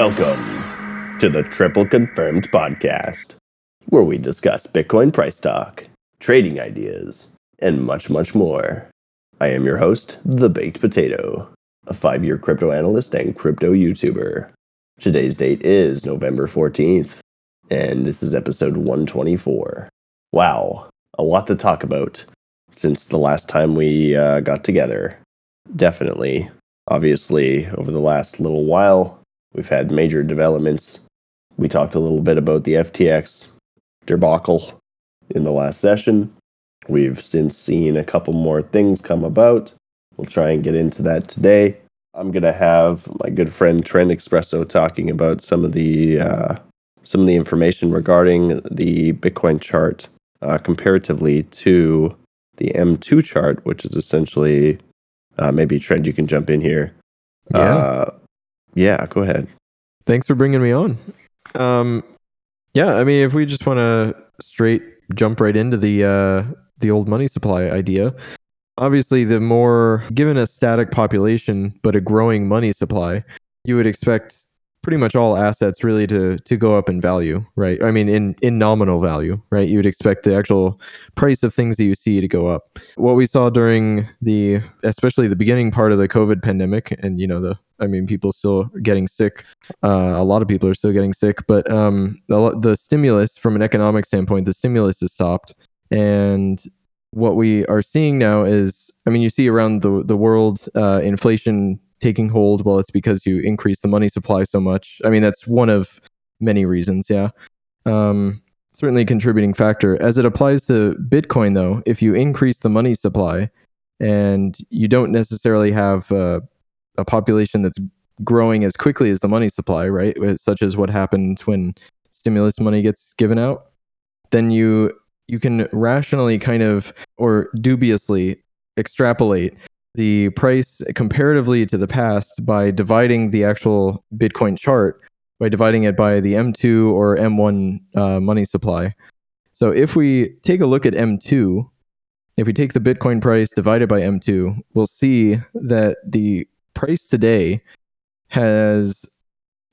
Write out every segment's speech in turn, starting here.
Welcome to the Triple Confirmed Podcast, where we discuss Bitcoin price talk, trading ideas, and much, much more. I am your host, The Baked Potato, a five year crypto analyst and crypto YouTuber. Today's date is November 14th, and this is episode 124. Wow, a lot to talk about since the last time we uh, got together. Definitely. Obviously, over the last little while, we've had major developments. We talked a little bit about the FTX debacle in the last session. We've since seen a couple more things come about. We'll try and get into that today. I'm gonna have my good friend Trend Espresso talking about some of the uh, some of the information regarding the Bitcoin chart uh, comparatively to the M2 chart, which is essentially uh, maybe Trend, you can jump in here. Yeah. Yeah, go ahead. Thanks for bringing me on. Um, yeah, I mean, if we just want to straight jump right into the uh, the old money supply idea, obviously, the more given a static population but a growing money supply, you would expect pretty much all assets really to to go up in value, right? I mean, in in nominal value, right? You would expect the actual price of things that you see to go up. What we saw during the, especially the beginning part of the COVID pandemic, and you know the, I mean, people still getting sick. Uh, a lot of people are still getting sick, but um, the, the stimulus from an economic standpoint, the stimulus has stopped, and what we are seeing now is, I mean, you see around the the world, uh, inflation taking hold, well, it's because you increase the money supply so much. I mean, that's one of many reasons, yeah. Um, certainly a contributing factor. As it applies to Bitcoin, though, if you increase the money supply and you don't necessarily have uh, a population that's growing as quickly as the money supply, right? Such as what happened when stimulus money gets given out, then you you can rationally kind of or dubiously extrapolate the price comparatively to the past by dividing the actual Bitcoin chart by dividing it by the M2 or M1 uh, money supply. So if we take a look at M2, if we take the Bitcoin price divided by M2, we'll see that the price today has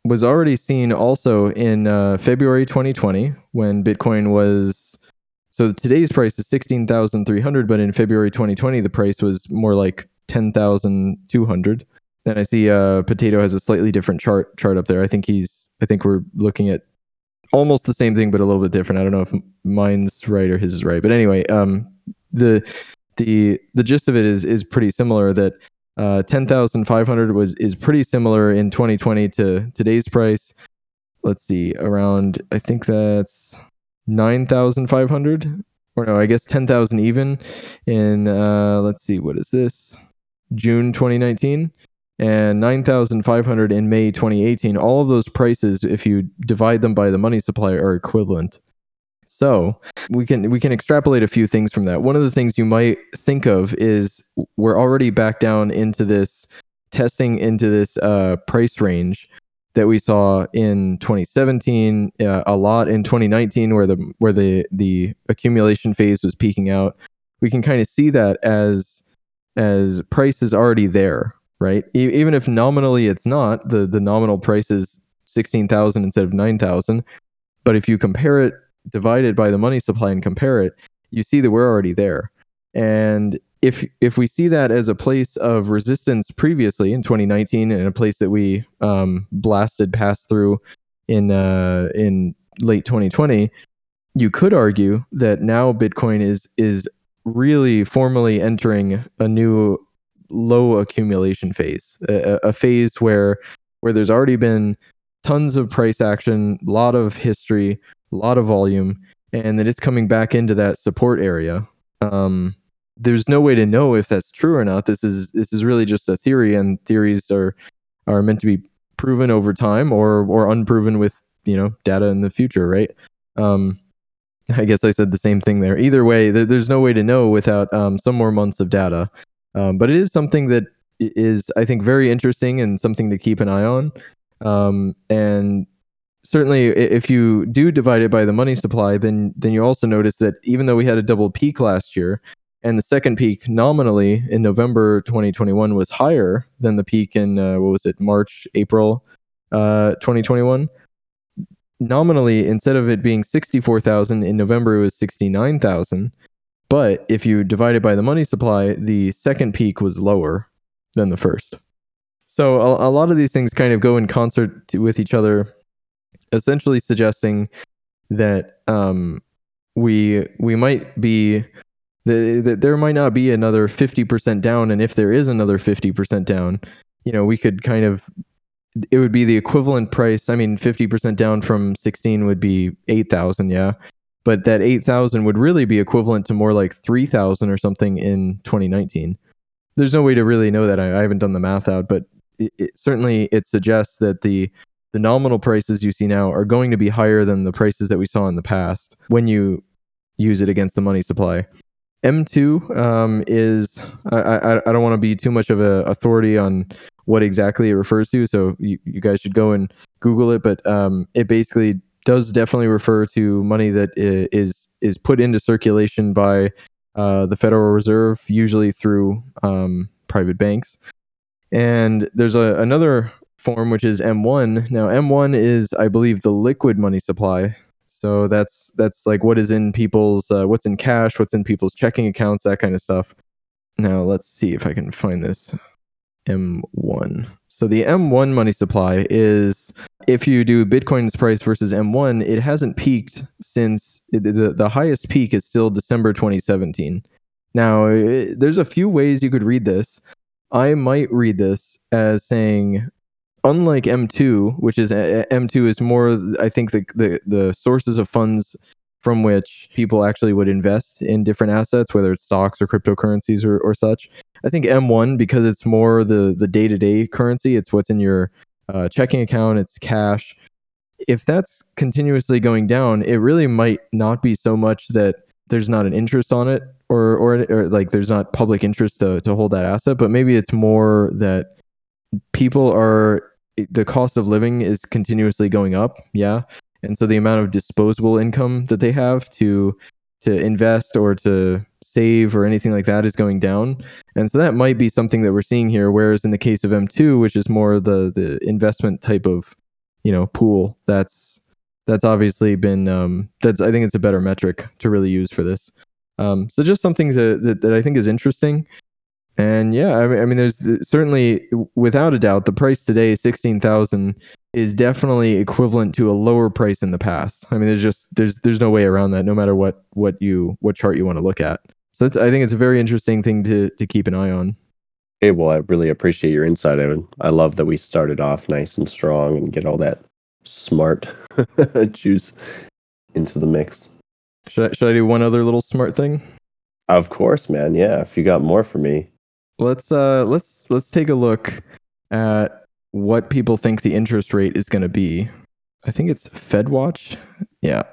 was already seen also in uh, February 2020 when Bitcoin was so today's price is 16,300, but in February 2020, the price was more like 10,200. And I see uh, Potato has a slightly different chart chart up there. I think he's, I think we're looking at almost the same thing, but a little bit different. I don't know if mine's right or his is right. But anyway, um, the, the, the gist of it is, is pretty similar that uh, 10,500 was, is pretty similar in 2020 to today's price. Let's see, around, I think that's 9,500 or no, I guess 10,000 even in, uh, let's see, what is this? June 2019 and 9,500 in May 2018. All of those prices, if you divide them by the money supply, are equivalent. So we can we can extrapolate a few things from that. One of the things you might think of is we're already back down into this testing into this uh, price range that we saw in 2017, uh, a lot in 2019, where the where the the accumulation phase was peaking out. We can kind of see that as as price is already there, right? E- even if nominally it's not, the the nominal price is 16,000 instead of 9,000. But if you compare it divided by the money supply and compare it, you see that we're already there. And if if we see that as a place of resistance previously in 2019 and a place that we um, blasted past through in uh, in late 2020, you could argue that now Bitcoin is is really formally entering a new low accumulation phase, a, a phase where where there's already been tons of price action, a lot of history, a lot of volume, and that it's coming back into that support area. Um, there's no way to know if that's true or not. This is this is really just a theory, and theories are are meant to be proven over time or or unproven with you know data in the future, right? Um, I guess I said the same thing there. Either way, there, there's no way to know without um, some more months of data. Um, but it is something that is, I think, very interesting and something to keep an eye on. Um, and certainly, if you do divide it by the money supply, then then you also notice that even though we had a double peak last year, and the second peak nominally in November 2021 was higher than the peak in uh, what was it March April uh, 2021. Nominally, instead of it being 64,000 in November, it was 69,000. But if you divide it by the money supply, the second peak was lower than the first. So a, a lot of these things kind of go in concert to, with each other, essentially suggesting that um, we we might be the, the, there might not be another 50% down and if there is another 50% down you know we could kind of it would be the equivalent price i mean 50% down from 16 would be 8000 yeah? But that 8000 would really be equivalent to more like 3000 or something in 2019 there's no way to really know that i, I haven't done the math out but it, it, certainly it suggests that the the nominal prices you see now are going to be higher than the prices that we saw in the past when you use it against the money supply M2 um, is I, I, I don't want to be too much of an authority on what exactly it refers to, so you, you guys should go and Google it. But um, it basically does definitely refer to money that is is put into circulation by uh, the Federal Reserve, usually through um, private banks. And there's a, another form which is M1. Now M1 is, I believe, the liquid money supply. So that's that's like what is in people's uh, what's in cash, what's in people's checking accounts, that kind of stuff. Now let's see if I can find this M1. So the M1 money supply is if you do Bitcoin's price versus M1, it hasn't peaked since the, the, the highest peak is still December 2017. Now, it, there's a few ways you could read this. I might read this as saying unlike M2, which is uh, M2 is more, I think the, the the sources of funds from which people actually would invest in different assets, whether it's stocks or cryptocurrencies or, or such. I think M1 because it's more the the day to day currency. It's what's in your uh, checking account. It's cash. If that's continuously going down, it really might not be so much that there's not an interest on it or, or, or like there's not public interest to, to hold that asset, but maybe it's more that people are the cost of living is continuously going up yeah. And so the amount of disposable income that they have to to invest or to save or anything like that is going down. And so that might be something that we're seeing here whereas in the case of m2 which is more the the investment type of you know pool that's that's obviously been um that's i think it's a better metric to really use for this. Um so just something that, that, that i think is interesting and yeah, I mean, I mean, there's uh, certainly, without a doubt, the price today, sixteen thousand, is definitely equivalent to a lower price in the past. I mean, there's just there's there's no way around that. No matter what what you what chart you want to look at. So that's I think it's a very interesting thing to to keep an eye on. Hey, well, I really appreciate your insight. I, I love that we started off nice and strong and get all that smart juice into the mix. Should I, should I do one other little smart thing? Of course, man. Yeah, if you got more for me let's uh let's let's take a look at what people think the interest rate is going to be. I think it's FedWatch. Yeah.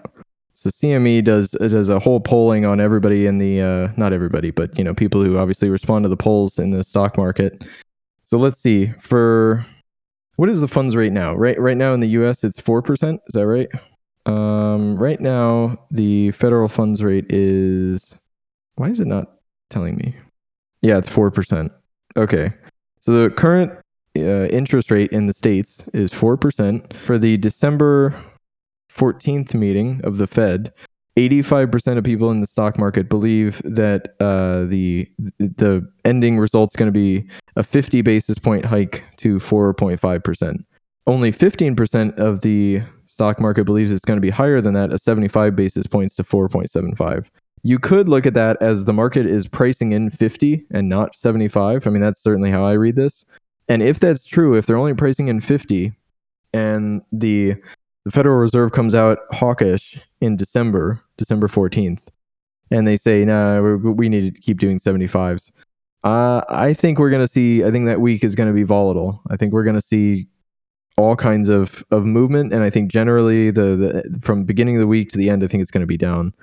So CME does does a whole polling on everybody in the uh, not everybody, but you know people who obviously respond to the polls in the stock market. So let's see for what is the funds rate now? Right right now in the U.S. it's four percent. Is that right? Um, right now the federal funds rate is. Why is it not telling me? Yeah, it's 4%. Okay. So the current uh, interest rate in the States is 4%. For the December 14th meeting of the Fed, 85% of people in the stock market believe that uh, the the ending result's going to be a 50 basis point hike to 4.5%. Only 15% of the stock market believes it's going to be higher than that, a 75 basis points to 4.75 you could look at that as the market is pricing in 50 and not 75. I mean, that's certainly how I read this. And if that's true, if they're only pricing in 50 and the the Federal Reserve comes out hawkish in December, December 14th, and they say, nah, we need to keep doing 75s. Uh, I think we're going to see, I think that week is going to be volatile. I think we're going to see all kinds of, of movement. And I think generally, the, the from beginning of the week to the end, I think it's going to be down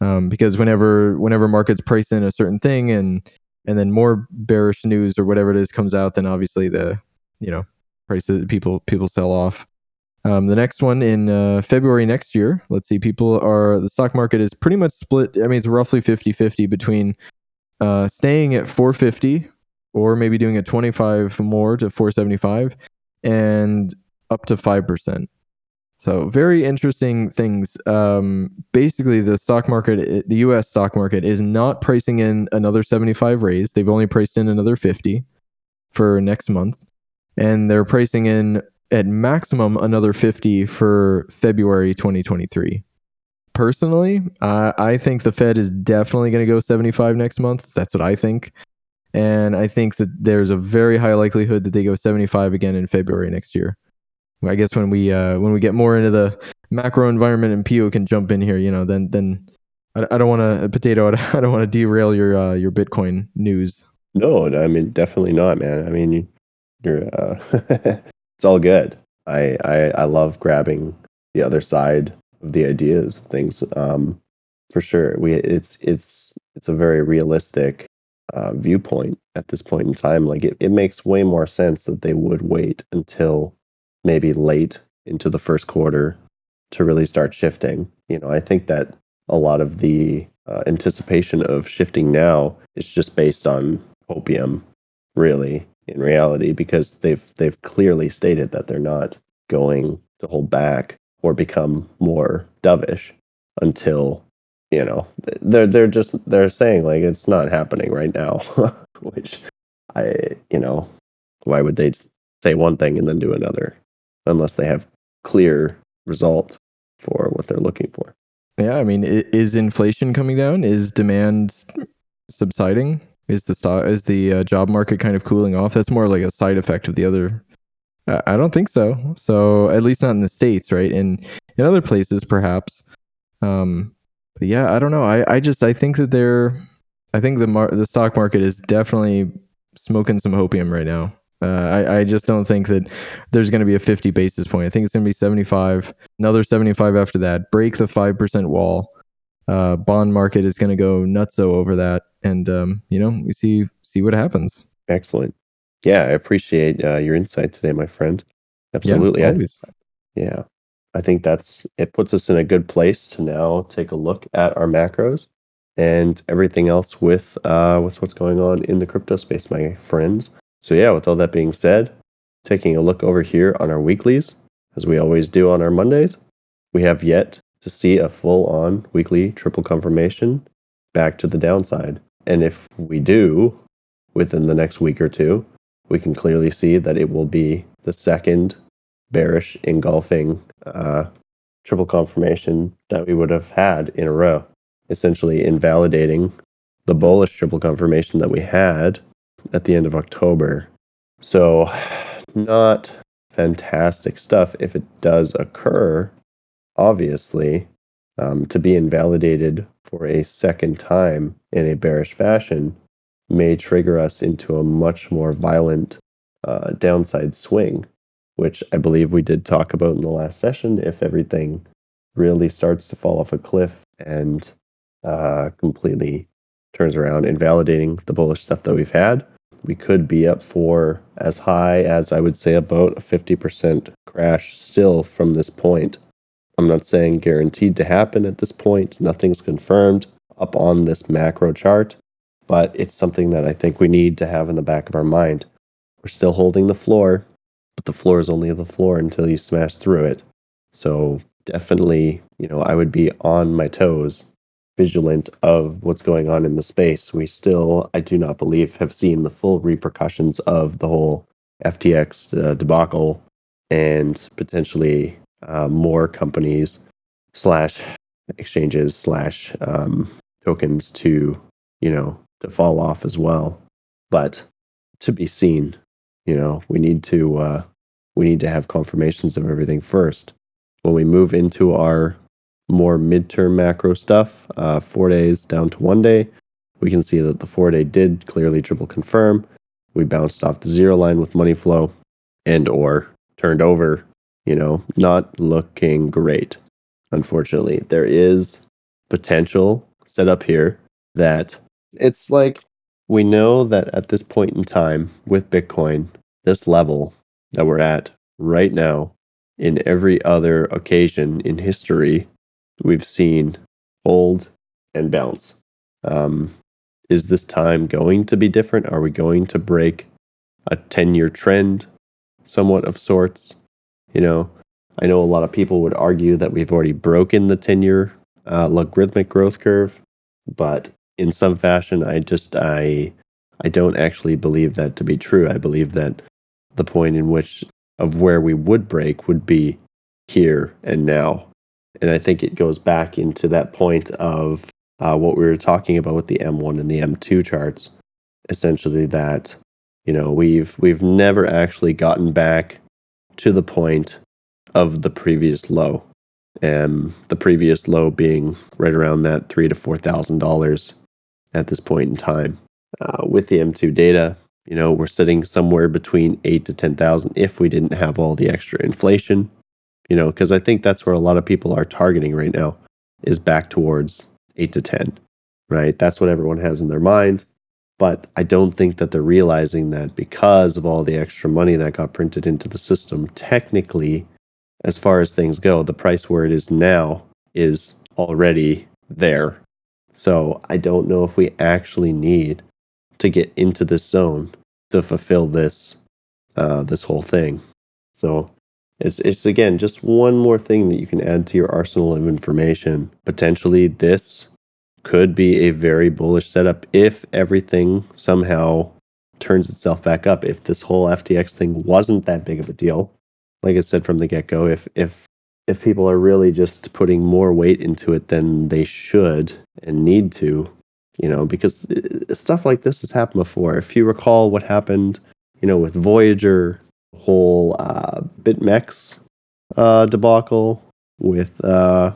um, because whenever whenever markets price in a certain thing and and then more bearish news or whatever it is comes out, then obviously the you know prices people people sell off. Um, the next one in uh, February next year, let's see, people are the stock market is pretty much split. I mean, it's roughly 50 50 between uh, staying at 450 or maybe doing a 25 more to 475 and up to 5%. So very interesting things. Um, basically, the stock market, the U.S. stock market, is not pricing in another 75 raise. They've only priced in another 50 for next month, and they're pricing in at maximum another 50 for February 2023. Personally, I think the Fed is definitely going to go 75 next month. That's what I think. And I think that there's a very high likelihood that they go 75 again in February next year. I guess when we uh, when we get more into the macro environment and Pio can jump in here, you know, then then I, I don't want to potato. I don't want to derail your uh, your Bitcoin news. No, I mean definitely not, man. I mean you're uh, it's all good. I, I I love grabbing the other side of the ideas of things. Um, for sure, we it's it's it's a very realistic uh, viewpoint at this point in time. Like it, it makes way more sense that they would wait until maybe late into the first quarter to really start shifting. You know, I think that a lot of the uh, anticipation of shifting now is just based on opium, really, in reality, because they've they've clearly stated that they're not going to hold back or become more dovish until you know they're they're just they're saying like it's not happening right now, which I you know why would they say one thing and then do another? Unless they have clear result for what they're looking for. Yeah, I mean, is inflation coming down? Is demand subsiding? Is the stock is the uh, job market kind of cooling off? That's more like a side effect of the other. I don't think so. So at least not in the states, right? And in other places, perhaps. Um, but yeah, I don't know. I, I just I think that they're. I think the mar- the stock market is definitely smoking some opium right now. Uh, I, I just don't think that there's going to be a 50 basis point. I think it's going to be 75, another 75 after that. Break the 5% wall. Uh, bond market is going to go nutso over that. And, um, you know, we see, see what happens. Excellent. Yeah, I appreciate uh, your insight today, my friend. Absolutely. Yeah, I, yeah. I think that's, it puts us in a good place to now take a look at our macros and everything else with, uh, with what's going on in the crypto space, my friends. So, yeah, with all that being said, taking a look over here on our weeklies, as we always do on our Mondays, we have yet to see a full on weekly triple confirmation back to the downside. And if we do within the next week or two, we can clearly see that it will be the second bearish engulfing uh, triple confirmation that we would have had in a row, essentially invalidating the bullish triple confirmation that we had at the end of October. So, not fantastic stuff if it does occur, obviously. Um, to be invalidated for a second time in a bearish fashion may trigger us into a much more violent uh, downside swing, which I believe we did talk about in the last session. If everything really starts to fall off a cliff and uh, completely turns around, invalidating the bullish stuff that we've had, we could be up for as high as I would say about a 50% crash still from this point. I'm not saying guaranteed to happen at this point, nothing's confirmed up on this macro chart, but it's something that I think we need to have in the back of our mind. We're still holding the floor, but the floor is only the floor until you smash through it. So definitely, you know, I would be on my toes vigilant of what's going on in the space. We still, I do not believe, have seen the full repercussions of the whole FTX uh, debacle and potentially uh, more companies slash exchanges slash um, tokens to, you know, to fall off as well. But to be seen, you know, we need to uh, we need to have confirmations of everything first. When we move into our more midterm macro stuff, uh, four days down to one day, we can see that the four day did clearly triple confirm. We bounced off the zero line with money flow and or turned over, you know, not looking great. Unfortunately, there is potential set up here that it's like we know that at this point in time with Bitcoin, this level that we're at right now, in every other occasion in history, we've seen hold and bounce. Um, is this time going to be different? Are we going to break a 10 year trend, somewhat of sorts? You know, I know a lot of people would argue that we've already broken the 10 year uh, logarithmic growth curve, but in some fashion, I just, I, I don't actually believe that to be true. I believe that the point in which of where we would break would be here and now. And I think it goes back into that point of uh, what we were talking about with the M1 and the M2 charts. Essentially, that you know we've we've never actually gotten back to the point of the previous low, and the previous low being right around that three to four thousand dollars at this point in time. Uh, with the M2 data, you know we're sitting somewhere between eight to ten thousand if we didn't have all the extra inflation. You know, because I think that's where a lot of people are targeting right now is back towards eight to 10, right? That's what everyone has in their mind. But I don't think that they're realizing that because of all the extra money that got printed into the system, technically, as far as things go, the price where it is now is already there. So I don't know if we actually need to get into this zone to fulfill this uh, this whole thing. So it's it's again just one more thing that you can add to your arsenal of information. Potentially, this could be a very bullish setup if everything somehow turns itself back up. If this whole FTX thing wasn't that big of a deal, like I said from the get go, if if if people are really just putting more weight into it than they should and need to, you know, because uh, stuff like this has happened before. If you recall what happened, you know, with Voyager, whole uh, BitMEX uh, debacle with uh,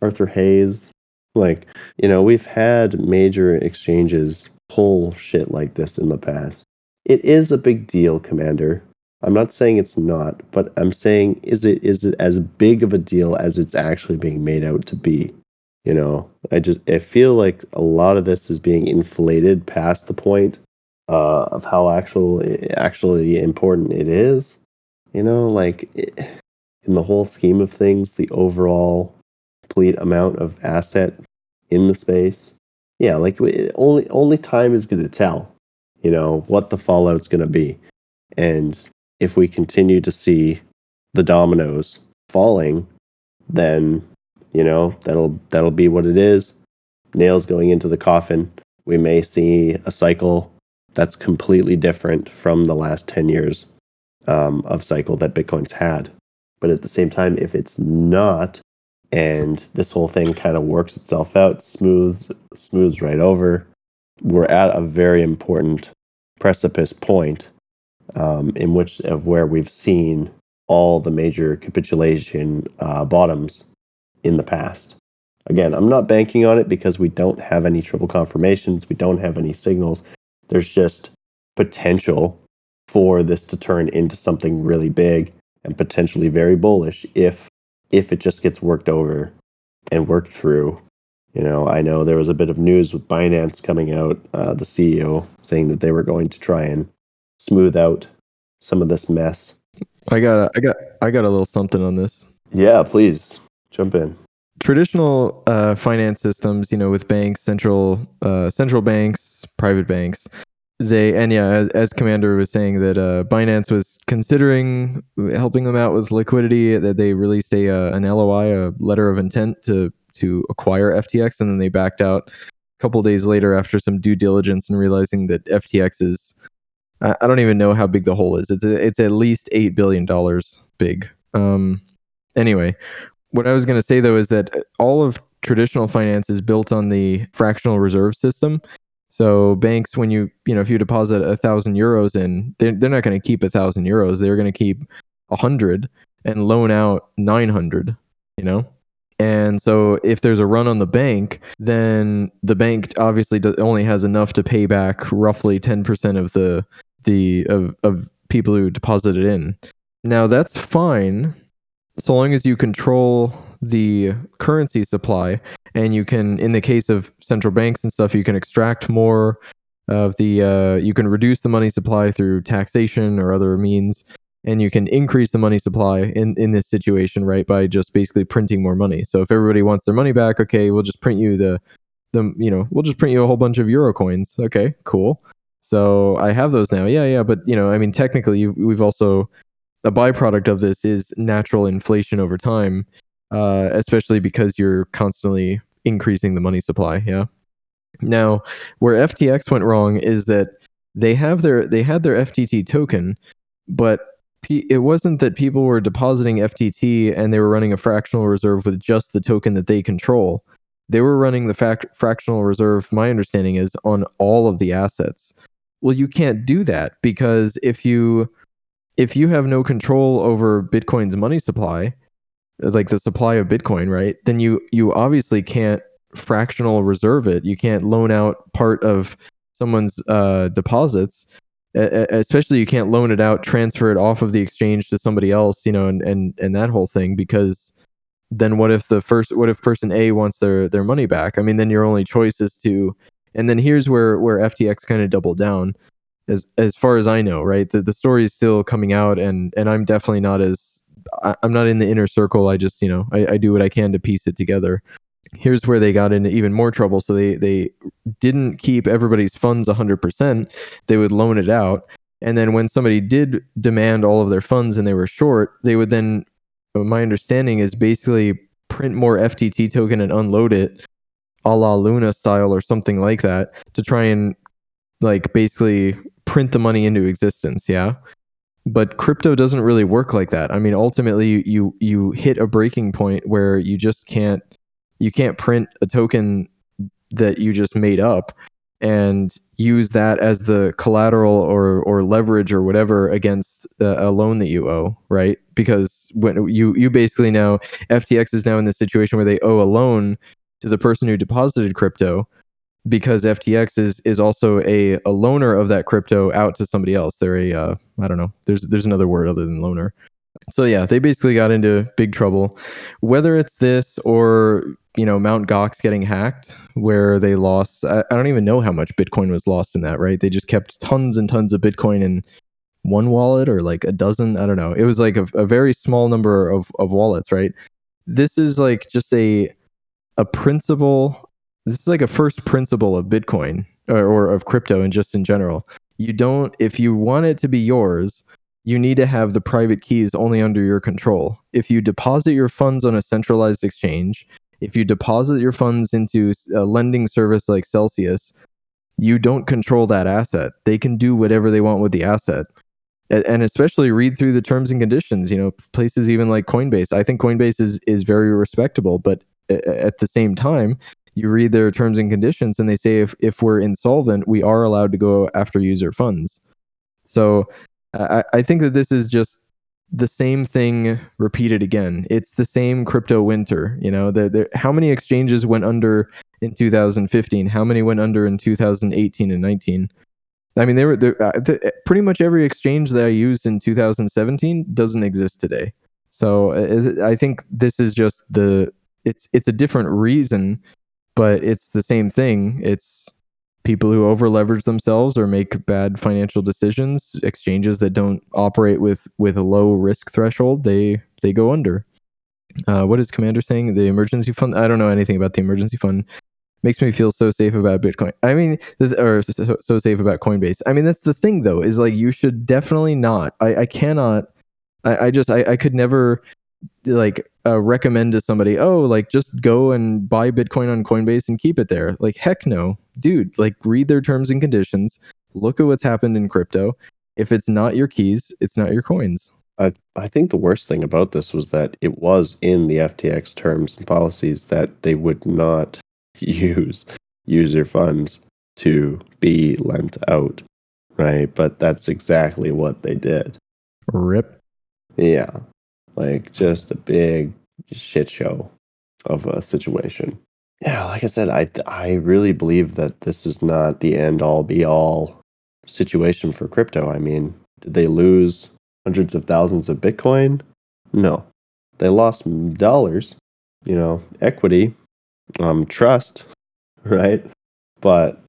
Arthur Hayes like, you know, we've had major exchanges pull shit like this in the past. It is a big deal, Commander. I'm not saying it's not, but I'm saying is it is it as big of a deal as it's actually being made out to be? You know, I just I feel like a lot of this is being inflated past the point uh, of how actual actually important it is. You know, like in the whole scheme of things, the overall complete amount of asset in the space. Yeah, like only only time is going to tell, you know, what the fallout's going to be. And if we continue to see the dominoes falling, then you know, that'll that'll be what it is. Nails going into the coffin. We may see a cycle that's completely different from the last 10 years um, of cycle that Bitcoin's had. But at the same time, if it's not and this whole thing kind of works itself out, smooths smooths right over. We're at a very important precipice point um, in which of where we've seen all the major capitulation uh, bottoms in the past. Again, I'm not banking on it because we don't have any triple confirmations, we don't have any signals. There's just potential for this to turn into something really big and potentially very bullish if if it just gets worked over and worked through. You know, I know there was a bit of news with Binance coming out, uh, the CEO saying that they were going to try and smooth out some of this mess. I got, a, I got, I got a little something on this. Yeah, please jump in. Traditional uh, finance systems, you know, with banks, central, uh, central banks, private banks, they and yeah, as, as Commander was saying that uh, Binance was considering helping them out with liquidity. That they released a uh, an LOI, a letter of intent to to acquire FTX, and then they backed out a couple days later after some due diligence and realizing that FTX is I, I don't even know how big the hole is. It's a, it's at least eight billion dollars big. Um, anyway, what I was going to say though is that uh, all of traditional finance is built on the fractional reserve system so banks, when you you know if you deposit a thousand euros in, they're, they're not going to keep a thousand euros. They're going to keep a hundred and loan out nine hundred. You know, and so if there's a run on the bank, then the bank obviously only has enough to pay back roughly ten percent of the the of of people who deposited in. Now that's fine so long as you control the currency supply and you can in the case of central banks and stuff you can extract more of the uh, you can reduce the money supply through taxation or other means and you can increase the money supply in in this situation right by just basically printing more money. So if everybody wants their money back okay we'll just print you the the you know we'll just print you a whole bunch of euro coins. Okay cool. So i have those now. Yeah yeah but you know i mean technically we've also a byproduct of this is natural inflation over time, uh, especially because you're constantly increasing the money supply. Yeah. Now, where FTX went wrong is that they have their they had their FTT token, but it wasn't that people were depositing FTT and they were running a fractional reserve with just the token that they control. They were running the fractional reserve, my understanding is, on all of the assets. Well, you can't do that because if you if you have no control over Bitcoin's money supply, like the supply of Bitcoin, right? Then you you obviously can't fractional reserve it. You can't loan out part of someone's uh, deposits especially you can't loan it out transfer it off of the exchange to somebody else you know and and and that whole thing because then what if the first what if person a wants their their money back i mean then your only choice is to and then here's where where ftx kind of doubled down as as far as i know right the, the story is still coming out and and i'm definitely not as I, am not in the inner circle i just you know I, I do what i can to piece it together here's where they got into even more trouble. So they they didn't keep everybody's funds 100%. They would loan it out. And then when somebody did demand all of their funds and they were short, they would then uh, my understanding is basically print more FTT token and unload it a la Luna style or something like that to try and like basically print the money into existence, yeah? But crypto doesn't really work like that. I mean, ultimately you you you hit a breaking point where you just can't you can't print a token that you just made up and use that as the collateral or or leverage or whatever against a, a loan that you owe, right? Because when you you basically now FTX is now in the situation where they owe a loan to the person who deposited crypto because FTX is is also a, a loaner of that crypto out to somebody else. They're a uh, I don't know. There's there's another word other than loaner. So yeah, they basically got into big trouble. Whether it's this or you know Mount Gox getting hacked, where they lost, I, I, don't even know how much Bitcoin was lost in that. Right? They just kept tons and tons of Bitcoin in one wallet or like a dozen. I don't know. It was like a, a very small number of of wallets. Right? This is like just a a principle. This is like a first principle of Bitcoin or, or of crypto and just in general. You don't if you want it to be yours you need to have the private keys only under your control. If you deposit your funds on a centralized exchange, if you deposit your funds into a lending service like Celsius, you don't control that asset. They can do whatever they want with the asset. And especially read through the terms and conditions. You know, places even like Coinbase. I think Coinbase is is very respectable, but uh, at the same time, you read their terms and conditions, and they say if if we're insolvent, we are allowed to go after user funds. So I, I think that this is just the same thing repeated again. It's the same crypto winter. You know, the, the, how many exchanges went under in 2015? How many went under in 2018 and 19? I mean, they were uh, pretty much every exchange that I used in 2017 doesn't exist today. So uh, I think this is just the it's it's a different reason, but it's the same thing. It's people who over leverage themselves or make bad financial decisions, exchanges that don't operate with with a low risk threshold, they they go under. Uh, what is Commander saying? The emergency fund? I don't know anything about the emergency fund. Makes me feel so safe about Bitcoin. I mean, or so, so safe about Coinbase. I mean, that's the thing though. Is like you should definitely not. I, I cannot. I, I just I, I could never like uh, recommend to somebody, oh, like just go and buy Bitcoin on Coinbase and keep it there. Like, heck no, dude. Like, read their terms and conditions. Look at what's happened in crypto. If it's not your keys, it's not your coins. I I think the worst thing about this was that it was in the FTX terms and policies that they would not use user funds to be lent out, right? But that's exactly what they did. Rip. Yeah. Like just a big shit show of a situation. Yeah, like I said, I I really believe that this is not the end all be all situation for crypto. I mean, did they lose hundreds of thousands of Bitcoin? No. They lost dollars, you know, equity, um, trust, right? But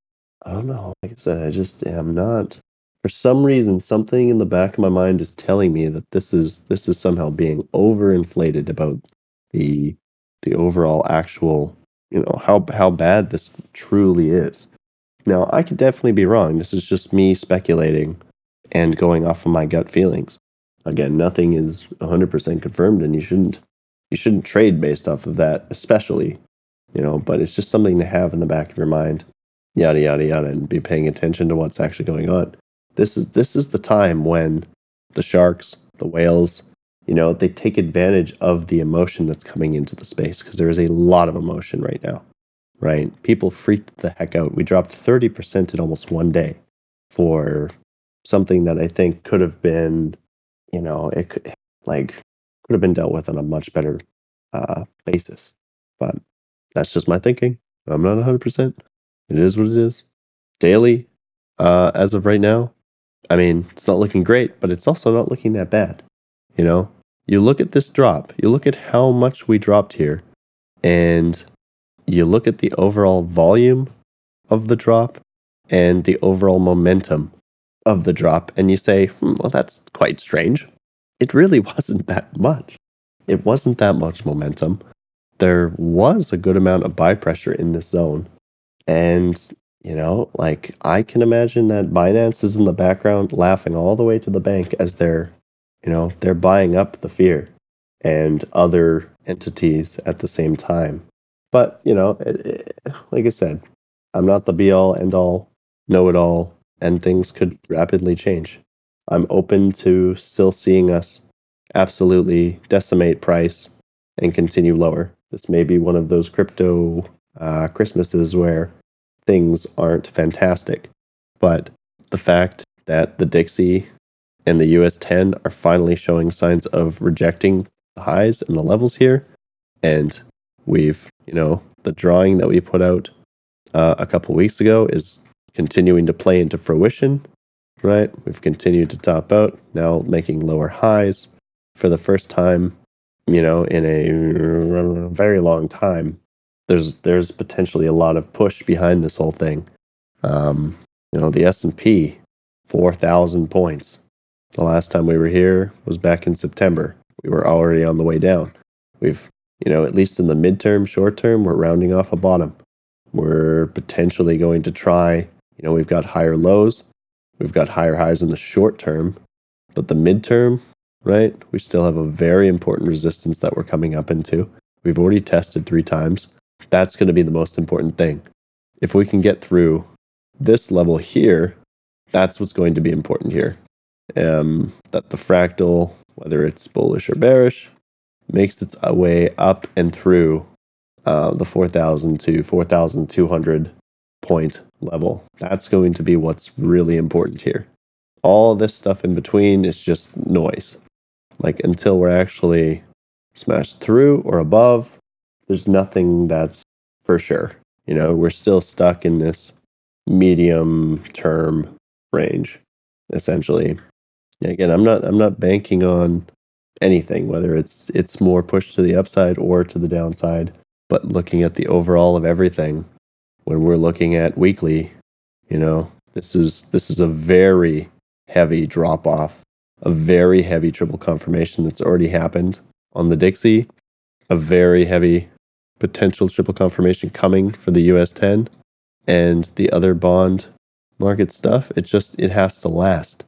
I don't know. Like I said, I just am not for some reason something in the back of my mind is telling me that this is this is somehow being overinflated about the the overall actual you know how how bad this truly is now i could definitely be wrong this is just me speculating and going off of my gut feelings again, nothing is 100% confirmed, and you shouldn't you shouldn't trade based off of that, especially, you know. But it's just something to have in the back of your mind, yada yada yada, and be paying attention to what's actually going on. This is this is the time when the sharks, the whales, you know, they take advantage of the emotion that's coming into the space because there is a lot of emotion right now, right? People freaked the heck out. We dropped 30% in almost one day for something that I think could have been, you know, it could like could have been dealt with on a much better uh, basis. But that's just my thinking. I'm not 100%. It is what it is. Daily, uh, as of right now, I mean, it's not looking great, but it's also not looking that bad. You know, you look at this drop, you look at how much we dropped here, and you look at the overall volume of the drop and the overall momentum of the drop, and you say, hmm, well, that's quite strange. It really wasn't that much. It wasn't that much momentum. There was a good amount of buy pressure in this zone. And, you know, like I can imagine that Binance is in the background laughing all the way to the bank as they're you know, they're buying up the fear and other entities at the same time. But, you know, it, it, like I said, I'm not the be all end all, know it all, and things could rapidly change. I'm open to still seeing us absolutely decimate price and continue lower. This may be one of those crypto uh, Christmases where things aren't fantastic. But the fact that the Dixie and the US 10 are finally showing signs of rejecting the highs and the levels here. And we've, you know, the drawing that we put out uh, a couple weeks ago is continuing to play into fruition, right? We've continued to top out, now making lower highs for the first time, you know, in a very long time. There's there's potentially a lot of push behind this whole thing. Um, you know, the S and P, four thousand points. The last time we were here was back in September. We were already on the way down. We've, you know, at least in the midterm, short term, we're rounding off a bottom. We're potentially going to try, you know, we've got higher lows, we've got higher highs in the short term, but the midterm, right, we still have a very important resistance that we're coming up into. We've already tested three times. That's going to be the most important thing. If we can get through this level here, that's what's going to be important here um, that the fractal, whether it's bullish or bearish, makes its way up and through uh, the 4,000 to 4,200 point level. That's going to be what's really important here. All this stuff in between is just noise. Like until we're actually smashed through or above, there's nothing that's for sure. You know, we're still stuck in this medium term range, essentially again, I'm not I'm not banking on anything, whether it's it's more pushed to the upside or to the downside, but looking at the overall of everything when we're looking at weekly, you know, this is this is a very heavy drop off, a very heavy triple confirmation that's already happened on the Dixie, a very heavy potential triple confirmation coming for the US 10 and the other bond market stuff. It just it has to last.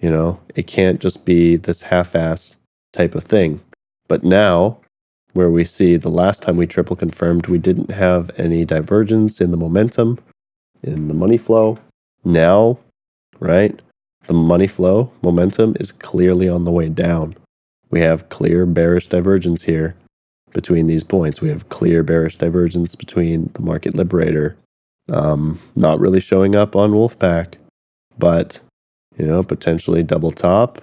You know, it can't just be this half ass type of thing. But now, where we see the last time we triple confirmed, we didn't have any divergence in the momentum, in the money flow. Now, right, the money flow momentum is clearly on the way down. We have clear bearish divergence here between these points. We have clear bearish divergence between the market liberator, um, not really showing up on Wolfpack, but you know, potentially double top,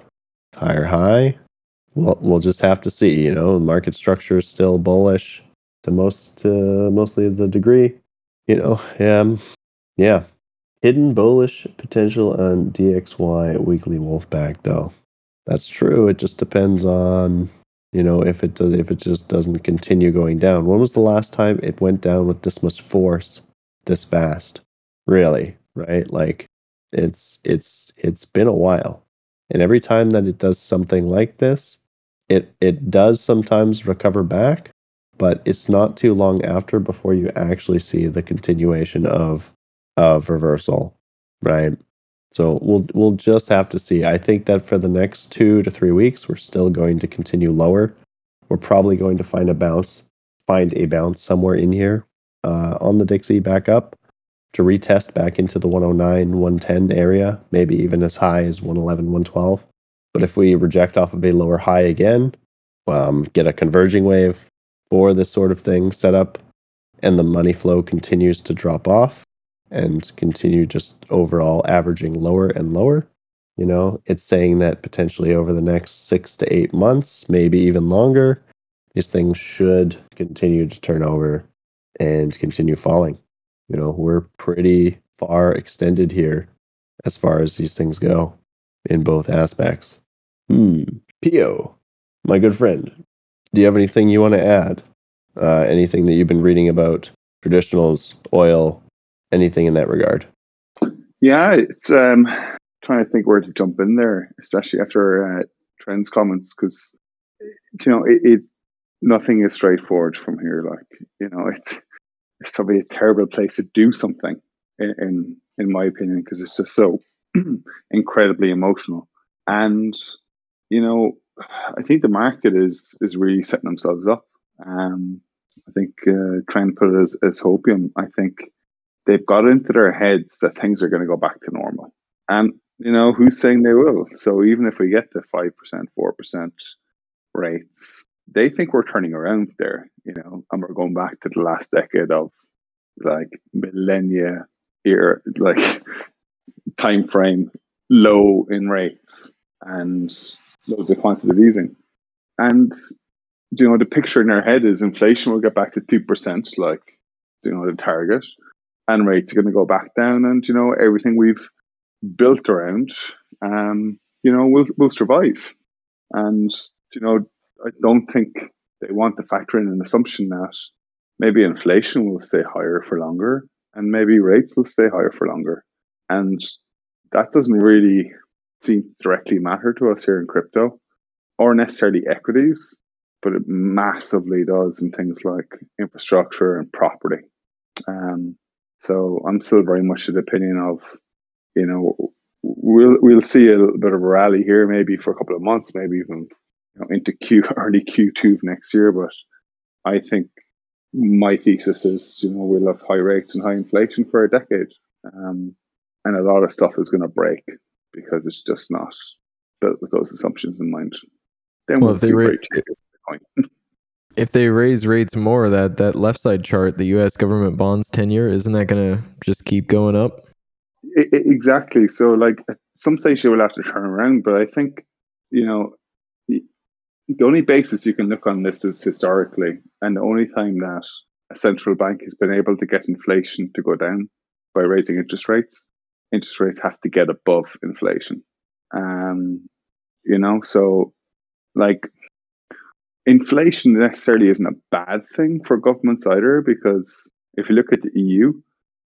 higher high. We'll we'll just have to see. You know, market structure is still bullish to most to mostly the degree. You know, um, yeah, hidden bullish potential on DXY weekly Wolfpack though. That's true. It just depends on you know if it does if it just doesn't continue going down. When was the last time it went down with this much force, this fast? Really, right? Like it's it's it's been a while. And every time that it does something like this, it it does sometimes recover back, but it's not too long after before you actually see the continuation of of reversal, right? So we'll we'll just have to see. I think that for the next two to three weeks, we're still going to continue lower. We're probably going to find a bounce, find a bounce somewhere in here uh, on the Dixie back up to retest back into the 109, 110 area, maybe even as high as 111, 112. But if we reject off of a lower high again, um, get a converging wave for this sort of thing set up, and the money flow continues to drop off and continue just overall averaging lower and lower, you know, it's saying that potentially over the next six to eight months, maybe even longer, these things should continue to turn over and continue falling. You know, we're pretty far extended here as far as these things go in both aspects. Hmm. Pio, my good friend, do you have anything you want to add? Uh, anything that you've been reading about traditionals, oil, anything in that regard? Yeah, it's um, trying to think where to jump in there, especially after uh, comments, because you know it, it, nothing is straightforward from here. Like you know, it's it's probably a terrible place to do something, in in, in my opinion, because it's just so incredibly emotional. And you know, I think the market is is really setting themselves up. Um, I think uh, Trend put it as, as hopium. I think they've got into their heads that things are going to go back to normal. And, you know, who's saying they will? So even if we get to 5%, 4% rates, they think we're turning around there, you know, and we're going back to the last decade of like millennia here, like time frame low in rates and loads of quantitative easing. And you know, the picture in our head is inflation will get back to two percent, like you know, the target, and rates are going to go back down, and you know, everything we've built around, um, you know, will will survive. And you know, I don't think they want to factor in an assumption that maybe inflation will stay higher for longer, and maybe rates will stay higher for longer, and that doesn't really seem directly matter to us here in crypto or necessarily equities but it massively does in things like infrastructure and property. Um, so I'm still very much of the opinion of, you know, we'll we'll see a little bit of a rally here, maybe for a couple of months, maybe even you know, into Q early Q2 of next year. But I think my thesis is, you know, we'll have high rates and high inflation for a decade, um, and a lot of stuff is going to break because it's just not built with those assumptions in mind. Then well, we'll if they rate, if they raise rates more, that that left side chart, the U.S. government bonds ten-year, isn't that going to just keep going up? It, it, exactly. So, like some stage, you will have to turn around. But I think you know the, the only basis you can look on this is historically, and the only time that a central bank has been able to get inflation to go down by raising interest rates, interest rates have to get above inflation. Um, you know, so like inflation necessarily isn't a bad thing for governments either, because if you look at the EU,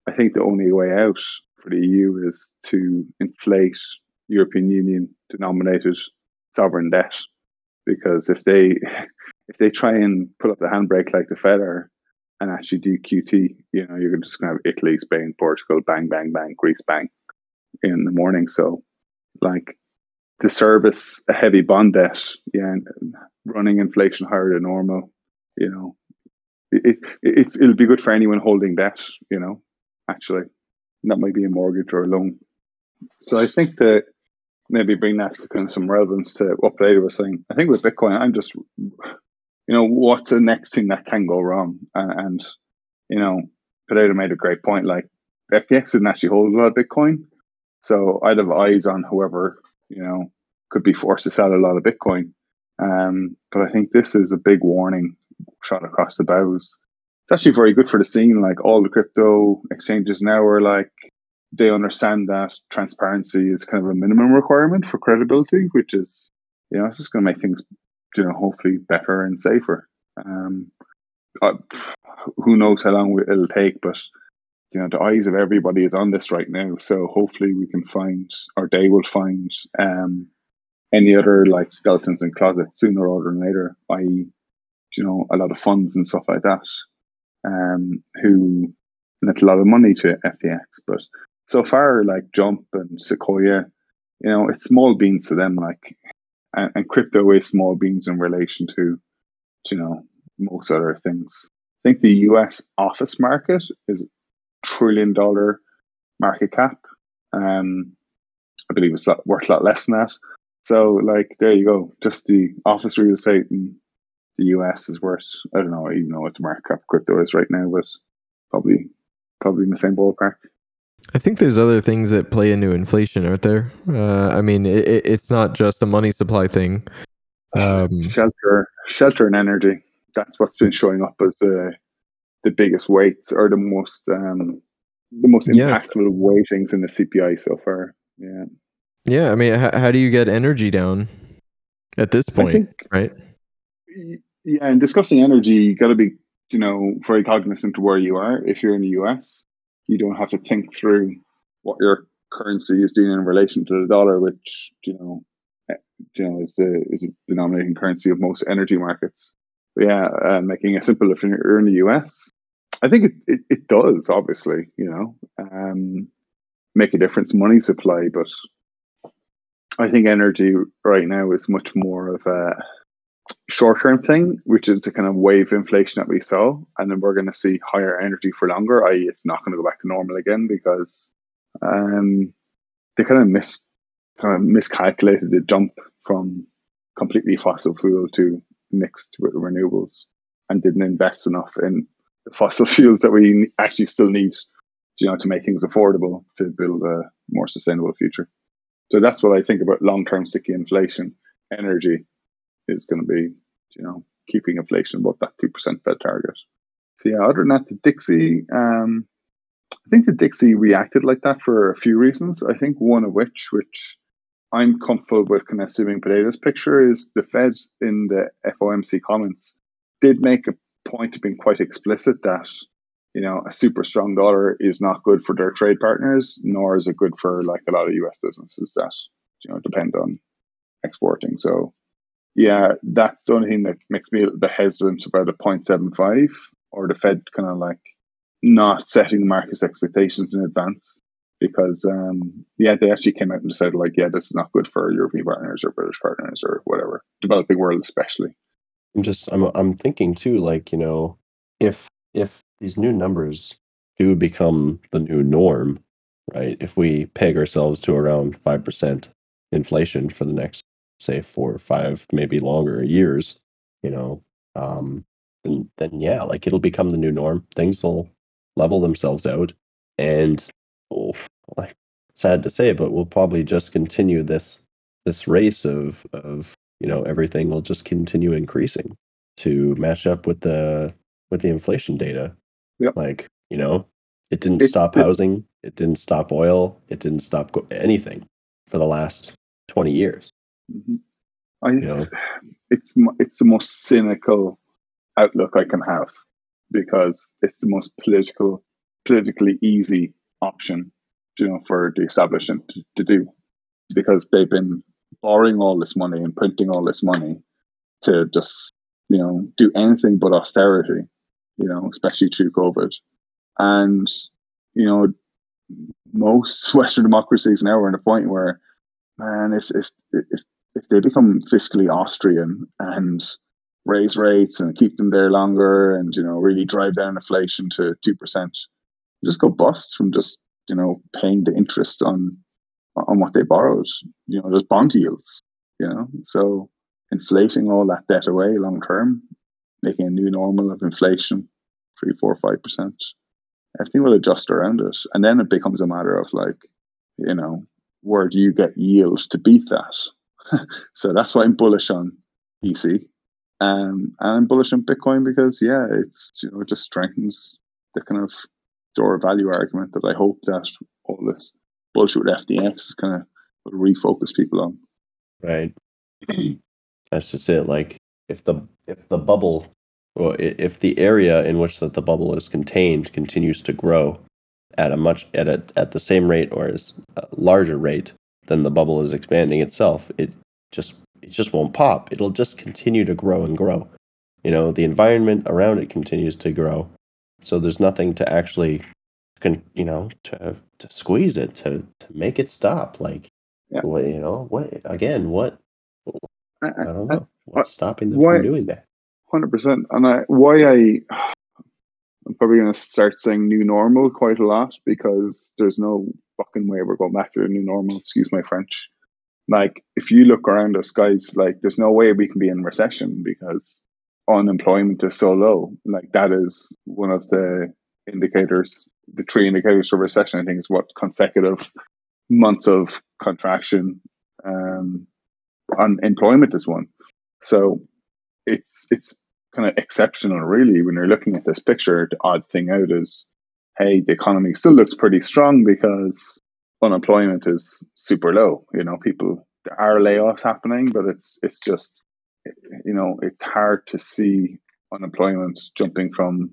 I think the only way out for the EU is to inflate European Union denominated sovereign debt. Because if they if they try and pull up the handbrake like the Fed are and actually do QT, you know, you're just gonna have Italy, Spain, Portugal, bang, bang, bang, Greece, bang in the morning. So like to service a heavy bond debt, yeah, running inflation higher than normal, you know, it, it it'll be good for anyone holding debt, you know, actually. that might be a mortgage or a loan. So I think that maybe bring that to kind of some relevance to what Peter was saying. I think with Bitcoin, I'm just, you know, what's the next thing that can go wrong? And, and you know, Peter made a great point. Like FTX didn't actually hold a lot of Bitcoin. So I'd have eyes on whoever you know, could be forced to sell a lot of Bitcoin. Um, but I think this is a big warning shot across the bows. It's actually very good for the scene. Like all the crypto exchanges now are like they understand that transparency is kind of a minimum requirement for credibility, which is you know it's just going to make things you know hopefully better and safer. Um, uh, who knows how long it'll take, but you know the eyes of everybody is on this right now so hopefully we can find or they will find um any other like skeletons in closets sooner rather than later i.e you know a lot of funds and stuff like that um who net a lot of money to ftx but so far, like Jump and Sequoia, you know, it's small beans to them. Like, and, and crypto is small beans in relation to, you know, most other things. I think the U.S. office market is trillion dollar market cap. Um, I believe it's worth a lot less than that. So, like, there you go. Just the office real estate in the US is worth, I don't know, even know what the market cap crypto is right now, but probably probably in the same ballpark. I think there's other things that play into inflation, aren't there? Uh, I mean, it, it's not just a money supply thing. Um, shelter, shelter, and energy. That's what's been showing up as the the biggest weights or the most um, the most impactful weightings in the CPI so far. Yeah. Yeah, I mean, how, how do you get energy down at this point? Think, right. Yeah, and discussing energy, you got to be, you know, very cognizant of where you are. If you're in the US, you don't have to think through what your currency is doing in relation to the dollar, which you know, eh, you know, is the is the denominating currency of most energy markets. But yeah, uh, making it simple if you're in the US, I think it, it, it does obviously, you know, um, make a difference money supply, but I think energy right now is much more of a short term thing, which is the kind of wave inflation that we saw. And then we're going to see higher energy for longer, i.e., it's not going to go back to normal again because um, they kind of missed, kind of miscalculated the jump from completely fossil fuel to mixed with renewables and didn't invest enough in fossil fuels that we actually still need you know to make things affordable to build a more sustainable future so that's what i think about long-term sticky inflation energy is going to be, you know, keeping inflation above that 2% Fed target. So, yeah, other than that, the Dixie, um, I think the Dixie reacted like that for a few reasons. I think one of which, which I'm comfortable with kind of assuming potatoes picture, is the Fed in the FOMC comments did make a point being quite explicit that you know a super strong dollar is not good for their trade partners, nor is it good for like a lot of U.S. businesses that you know depend on exporting. So yeah, that's the only thing that makes me a bit hesitant about a 0.75 or the Fed kind of like not setting the market's expectations in advance because um, yeah, they actually came out and said like, yeah, this is not good for European partners or British partners or whatever, developing world especially. I'm just I'm I'm thinking too, like you know, if if these new numbers do become the new norm, right? If we peg ourselves to around five percent inflation for the next say four or five, maybe longer years, you know, um, then then yeah, like it'll become the new norm. Things will level themselves out, and oh, like sad to say, but we'll probably just continue this this race of of you know everything will just continue increasing to match up with the with the inflation data. Yep. Like you know, it didn't it's, stop housing, it didn't stop oil, it didn't stop anything for the last twenty years. Mm-hmm. I, yeah. It's it's the most cynical outlook I can have because it's the most political, politically easy option, you know, for the establishment to, to do, because they've been borrowing all this money and printing all this money to just you know do anything but austerity, you know, especially through COVID, and you know most Western democracies now are in a point where, man, if if if if they become fiscally Austrian and raise rates and keep them there longer and you know really drive down inflation to two percent, just go bust from just you know paying the interest on on what they borrowed. You know, there's bond yields. You know, so inflating all that debt away long term, making a new normal of inflation, three, four, five percent. Everything will adjust around it, and then it becomes a matter of like, you know, where do you get yields to beat that? so that's why I'm bullish on EC. Um, and I'm bullish on Bitcoin because yeah, it's you know it just strengthens the kind of store value argument that I hope that all this bullshit with is kind of refocus people on. Right. That's just it. Like if the if the bubble or if the area in which that the bubble is contained continues to grow at a much at a at the same rate or as a larger rate then the bubble is expanding itself. It just it just won't pop. It'll just continue to grow and grow. You know, the environment around it continues to grow. So there's nothing to actually can you know to to squeeze it to to make it stop like Yeah. what you know what again what I, i don't I- know what's stopping them why- from doing that Hundred percent. And I why I I'm probably gonna start saying new normal quite a lot because there's no fucking way we're going back to the new normal, excuse my French. Like if you look around us guys, like there's no way we can be in recession because unemployment is so low. Like that is one of the indicators, the three indicators for recession, I think is what consecutive months of contraction. Um unemployment is one. So it's it's kind of exceptional, really, when you're looking at this picture. The odd thing out is, hey, the economy still looks pretty strong because unemployment is super low. You know, people there are layoffs happening, but it's it's just you know it's hard to see unemployment jumping from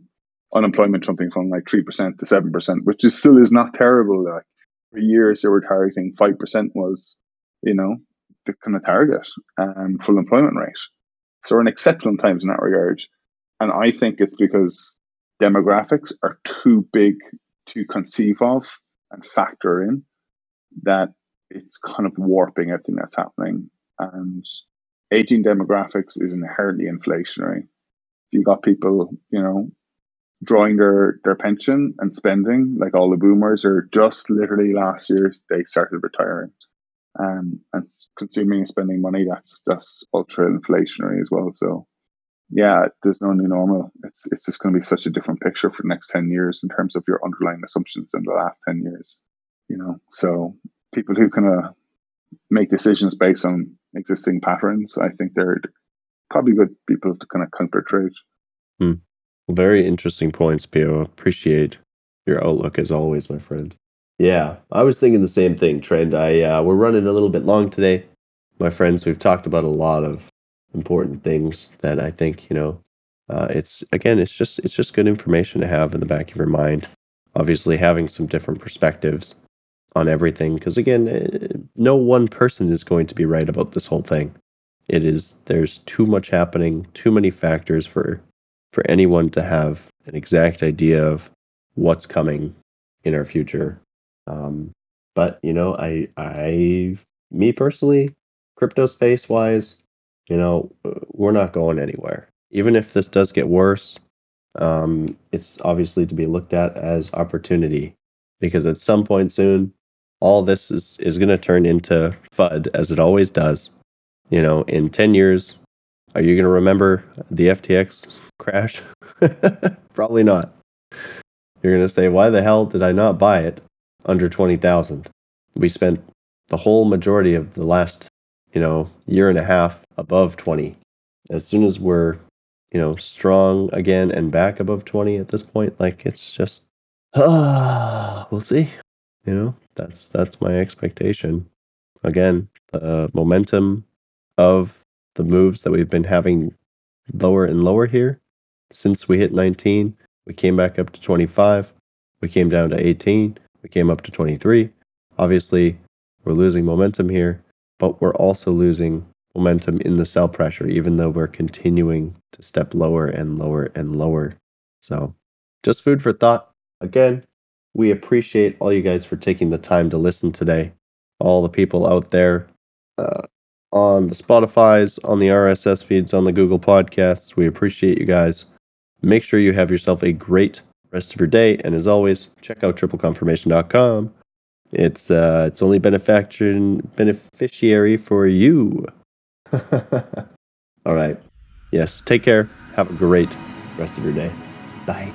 unemployment jumping from like three percent to seven percent, which is still is not terrible. Like for years they were targeting five percent was you know the kind of target um, full employment rate. So we're in exceptional times in that regard. And I think it's because demographics are too big to conceive of and factor in that it's kind of warping everything that's happening. And aging demographics is inherently inflationary. If you've got people, you know, drawing their, their pension and spending, like all the boomers are just literally last year they started retiring um, and consuming and spending money, that's that's ultra inflationary as well. So, yeah, there's no new normal. It's it's just going to be such a different picture for the next ten years in terms of your underlying assumptions than the last ten years. You know, so people who kind of make decisions based on existing patterns, I think they're probably good people to kind of counter trade. Very interesting points Pio. appreciate your outlook as always my friend. Yeah i was thinking the same thing trend i uh, we're running a little bit long today. My friends we've talked about a lot of important things that i think you know uh, it's again it's just it's just good information to have in the back of your mind. Obviously having some different perspectives on everything because again eh, no one person is going to be right about this whole thing. It is there's too much happening too many factors for for anyone to have an exact idea of what's coming in our future. Um, but you know i i me personally crypto space wise you know we're not going anywhere. Even if this does get worse um, it's obviously to be looked at as opportunity because at some point soon all this is is going to turn into fud as it always does. You know in 10 years are you going to remember the ftx crash? Probably not. You're going to say why the hell did i not buy it under 20000 we spent the whole majority of the last you know year and a half above 20 as soon as we're you know strong again and back above 20 at this point like it's just ah we'll see. You know that's that's my expectation. Again the momentum of the moves that we've been having lower and lower here. Since we hit 19 we came back up to 25 we came down to 18 we came up to 23 obviously we're losing momentum here but we're also losing momentum in the sell pressure even though we're continuing to step lower and lower and lower. So just food for thought. Again we appreciate all you guys for taking the time to listen today. All the people out there uh, on the spotify's on the rss feeds on the google podcasts. We appreciate you guys. Make sure you have yourself a great rest of your day. And as always check out tripleconfirmation.com it's uh it's only benefaction beneficiary for you. All right. Yes take care. Have a great rest of your day. Bye